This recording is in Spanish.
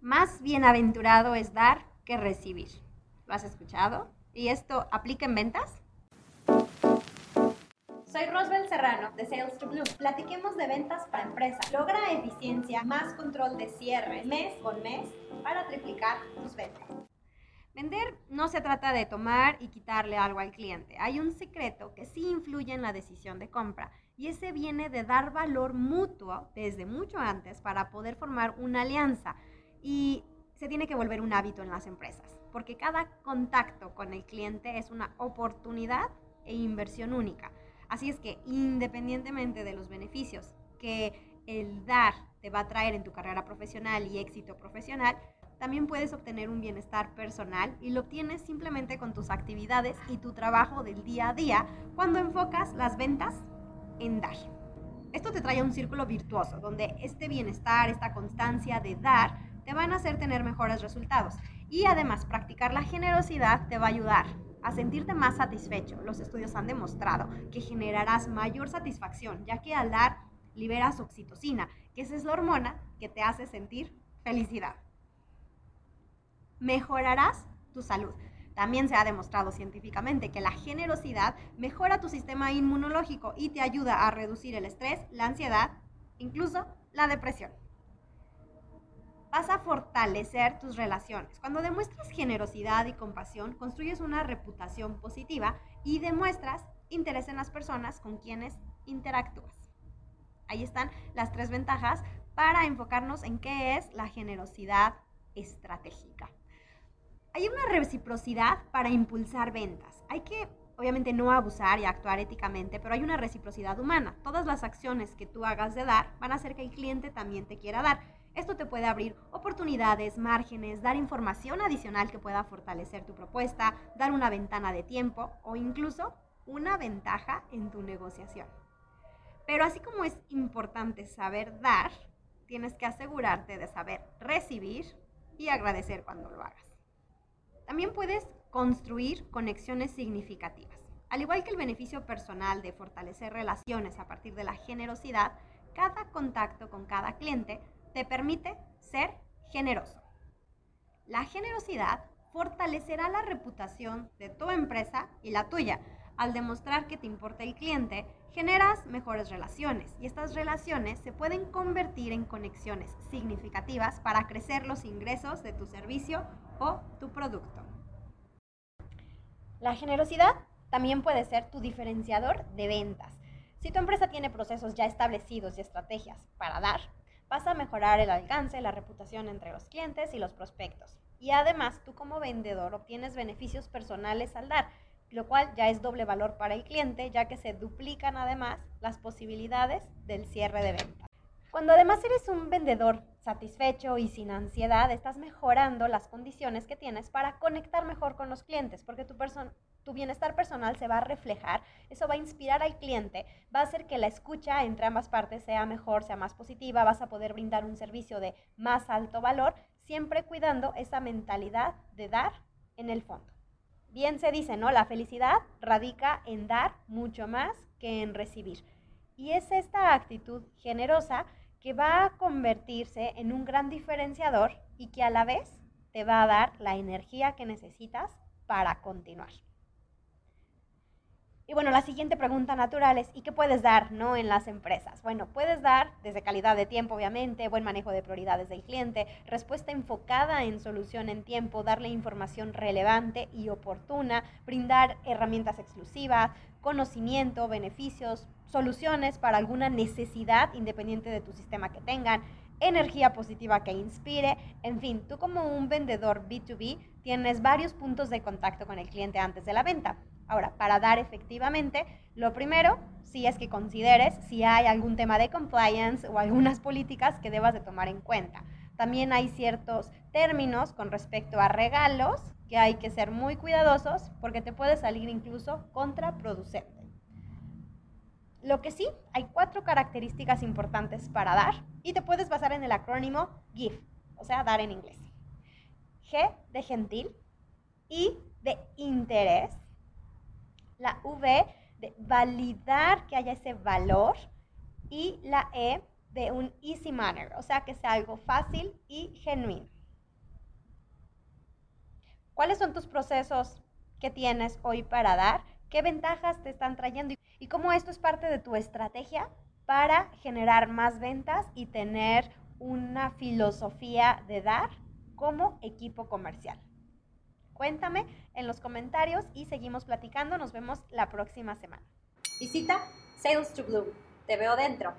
más bienaventurado es dar que recibir. ¿Lo has escuchado? ¿Y esto aplica en ventas? Soy Rosbel Serrano de Sales to Blue. Platiquemos de ventas para empresas. Logra eficiencia, más control de cierre mes con mes para triplicar tus ventas. Vender no se trata de tomar y quitarle algo al cliente. Hay un secreto que sí influye en la decisión de compra y ese viene de dar valor mutuo desde mucho antes para poder formar una alianza y se tiene que volver un hábito en las empresas porque cada contacto con el cliente es una oportunidad e inversión única. Así es que independientemente de los beneficios que el dar te va a traer en tu carrera profesional y éxito profesional, también puedes obtener un bienestar personal y lo obtienes simplemente con tus actividades y tu trabajo del día a día cuando enfocas las ventas en dar. Esto te trae a un círculo virtuoso donde este bienestar, esta constancia de dar, te van a hacer tener mejores resultados. Y además, practicar la generosidad te va a ayudar a sentirte más satisfecho. Los estudios han demostrado que generarás mayor satisfacción, ya que al dar liberas oxitocina, que esa es la hormona que te hace sentir felicidad mejorarás tu salud. También se ha demostrado científicamente que la generosidad mejora tu sistema inmunológico y te ayuda a reducir el estrés, la ansiedad, incluso la depresión. Vas a fortalecer tus relaciones. Cuando demuestras generosidad y compasión, construyes una reputación positiva y demuestras interés en las personas con quienes interactúas. Ahí están las tres ventajas para enfocarnos en qué es la generosidad estratégica hay una reciprocidad para impulsar ventas. Hay que, obviamente, no abusar y actuar éticamente, pero hay una reciprocidad humana. Todas las acciones que tú hagas de dar van a hacer que el cliente también te quiera dar. Esto te puede abrir oportunidades, márgenes, dar información adicional que pueda fortalecer tu propuesta, dar una ventana de tiempo o incluso una ventaja en tu negociación. Pero así como es importante saber dar, tienes que asegurarte de saber recibir y agradecer cuando lo hagas. También puedes construir conexiones significativas. Al igual que el beneficio personal de fortalecer relaciones a partir de la generosidad, cada contacto con cada cliente te permite ser generoso. La generosidad fortalecerá la reputación de tu empresa y la tuya. Al demostrar que te importa el cliente, generas mejores relaciones y estas relaciones se pueden convertir en conexiones significativas para crecer los ingresos de tu servicio o tu producto. La generosidad también puede ser tu diferenciador de ventas. Si tu empresa tiene procesos ya establecidos y estrategias para dar, vas a mejorar el alcance, la reputación entre los clientes y los prospectos. Y además, tú como vendedor obtienes beneficios personales al dar, lo cual ya es doble valor para el cliente, ya que se duplican además las posibilidades del cierre de venta. Cuando además eres un vendedor satisfecho y sin ansiedad, estás mejorando las condiciones que tienes para conectar mejor con los clientes, porque tu, tu bienestar personal se va a reflejar, eso va a inspirar al cliente, va a hacer que la escucha entre ambas partes sea mejor, sea más positiva, vas a poder brindar un servicio de más alto valor, siempre cuidando esa mentalidad de dar en el fondo. Bien se dice, ¿no? La felicidad radica en dar mucho más que en recibir. Y es esta actitud generosa que va a convertirse en un gran diferenciador y que a la vez te va a dar la energía que necesitas para continuar. Y bueno, la siguiente pregunta natural es, ¿y qué puedes dar ¿no? en las empresas? Bueno, puedes dar desde calidad de tiempo, obviamente, buen manejo de prioridades del cliente, respuesta enfocada en solución en tiempo, darle información relevante y oportuna, brindar herramientas exclusivas, conocimiento, beneficios, soluciones para alguna necesidad independiente de tu sistema que tengan, energía positiva que inspire, en fin, tú como un vendedor B2B tienes varios puntos de contacto con el cliente antes de la venta. Ahora, para dar efectivamente, lo primero, si es que consideres si hay algún tema de compliance o algunas políticas que debas de tomar en cuenta. También hay ciertos términos con respecto a regalos que hay que ser muy cuidadosos porque te puede salir incluso contraproducente. Lo que sí, hay cuatro características importantes para dar y te puedes basar en el acrónimo GIF, o sea, dar en inglés. G de gentil, I de interés, la V de validar que haya ese valor y la E de un easy manner, o sea, que sea algo fácil y genuino. ¿Cuáles son tus procesos que tienes hoy para dar? ¿Qué ventajas te están trayendo? Y cómo esto es parte de tu estrategia para generar más ventas y tener una filosofía de dar como equipo comercial. Cuéntame en los comentarios y seguimos platicando. Nos vemos la próxima semana. Visita Sales to Bloom. Te veo dentro.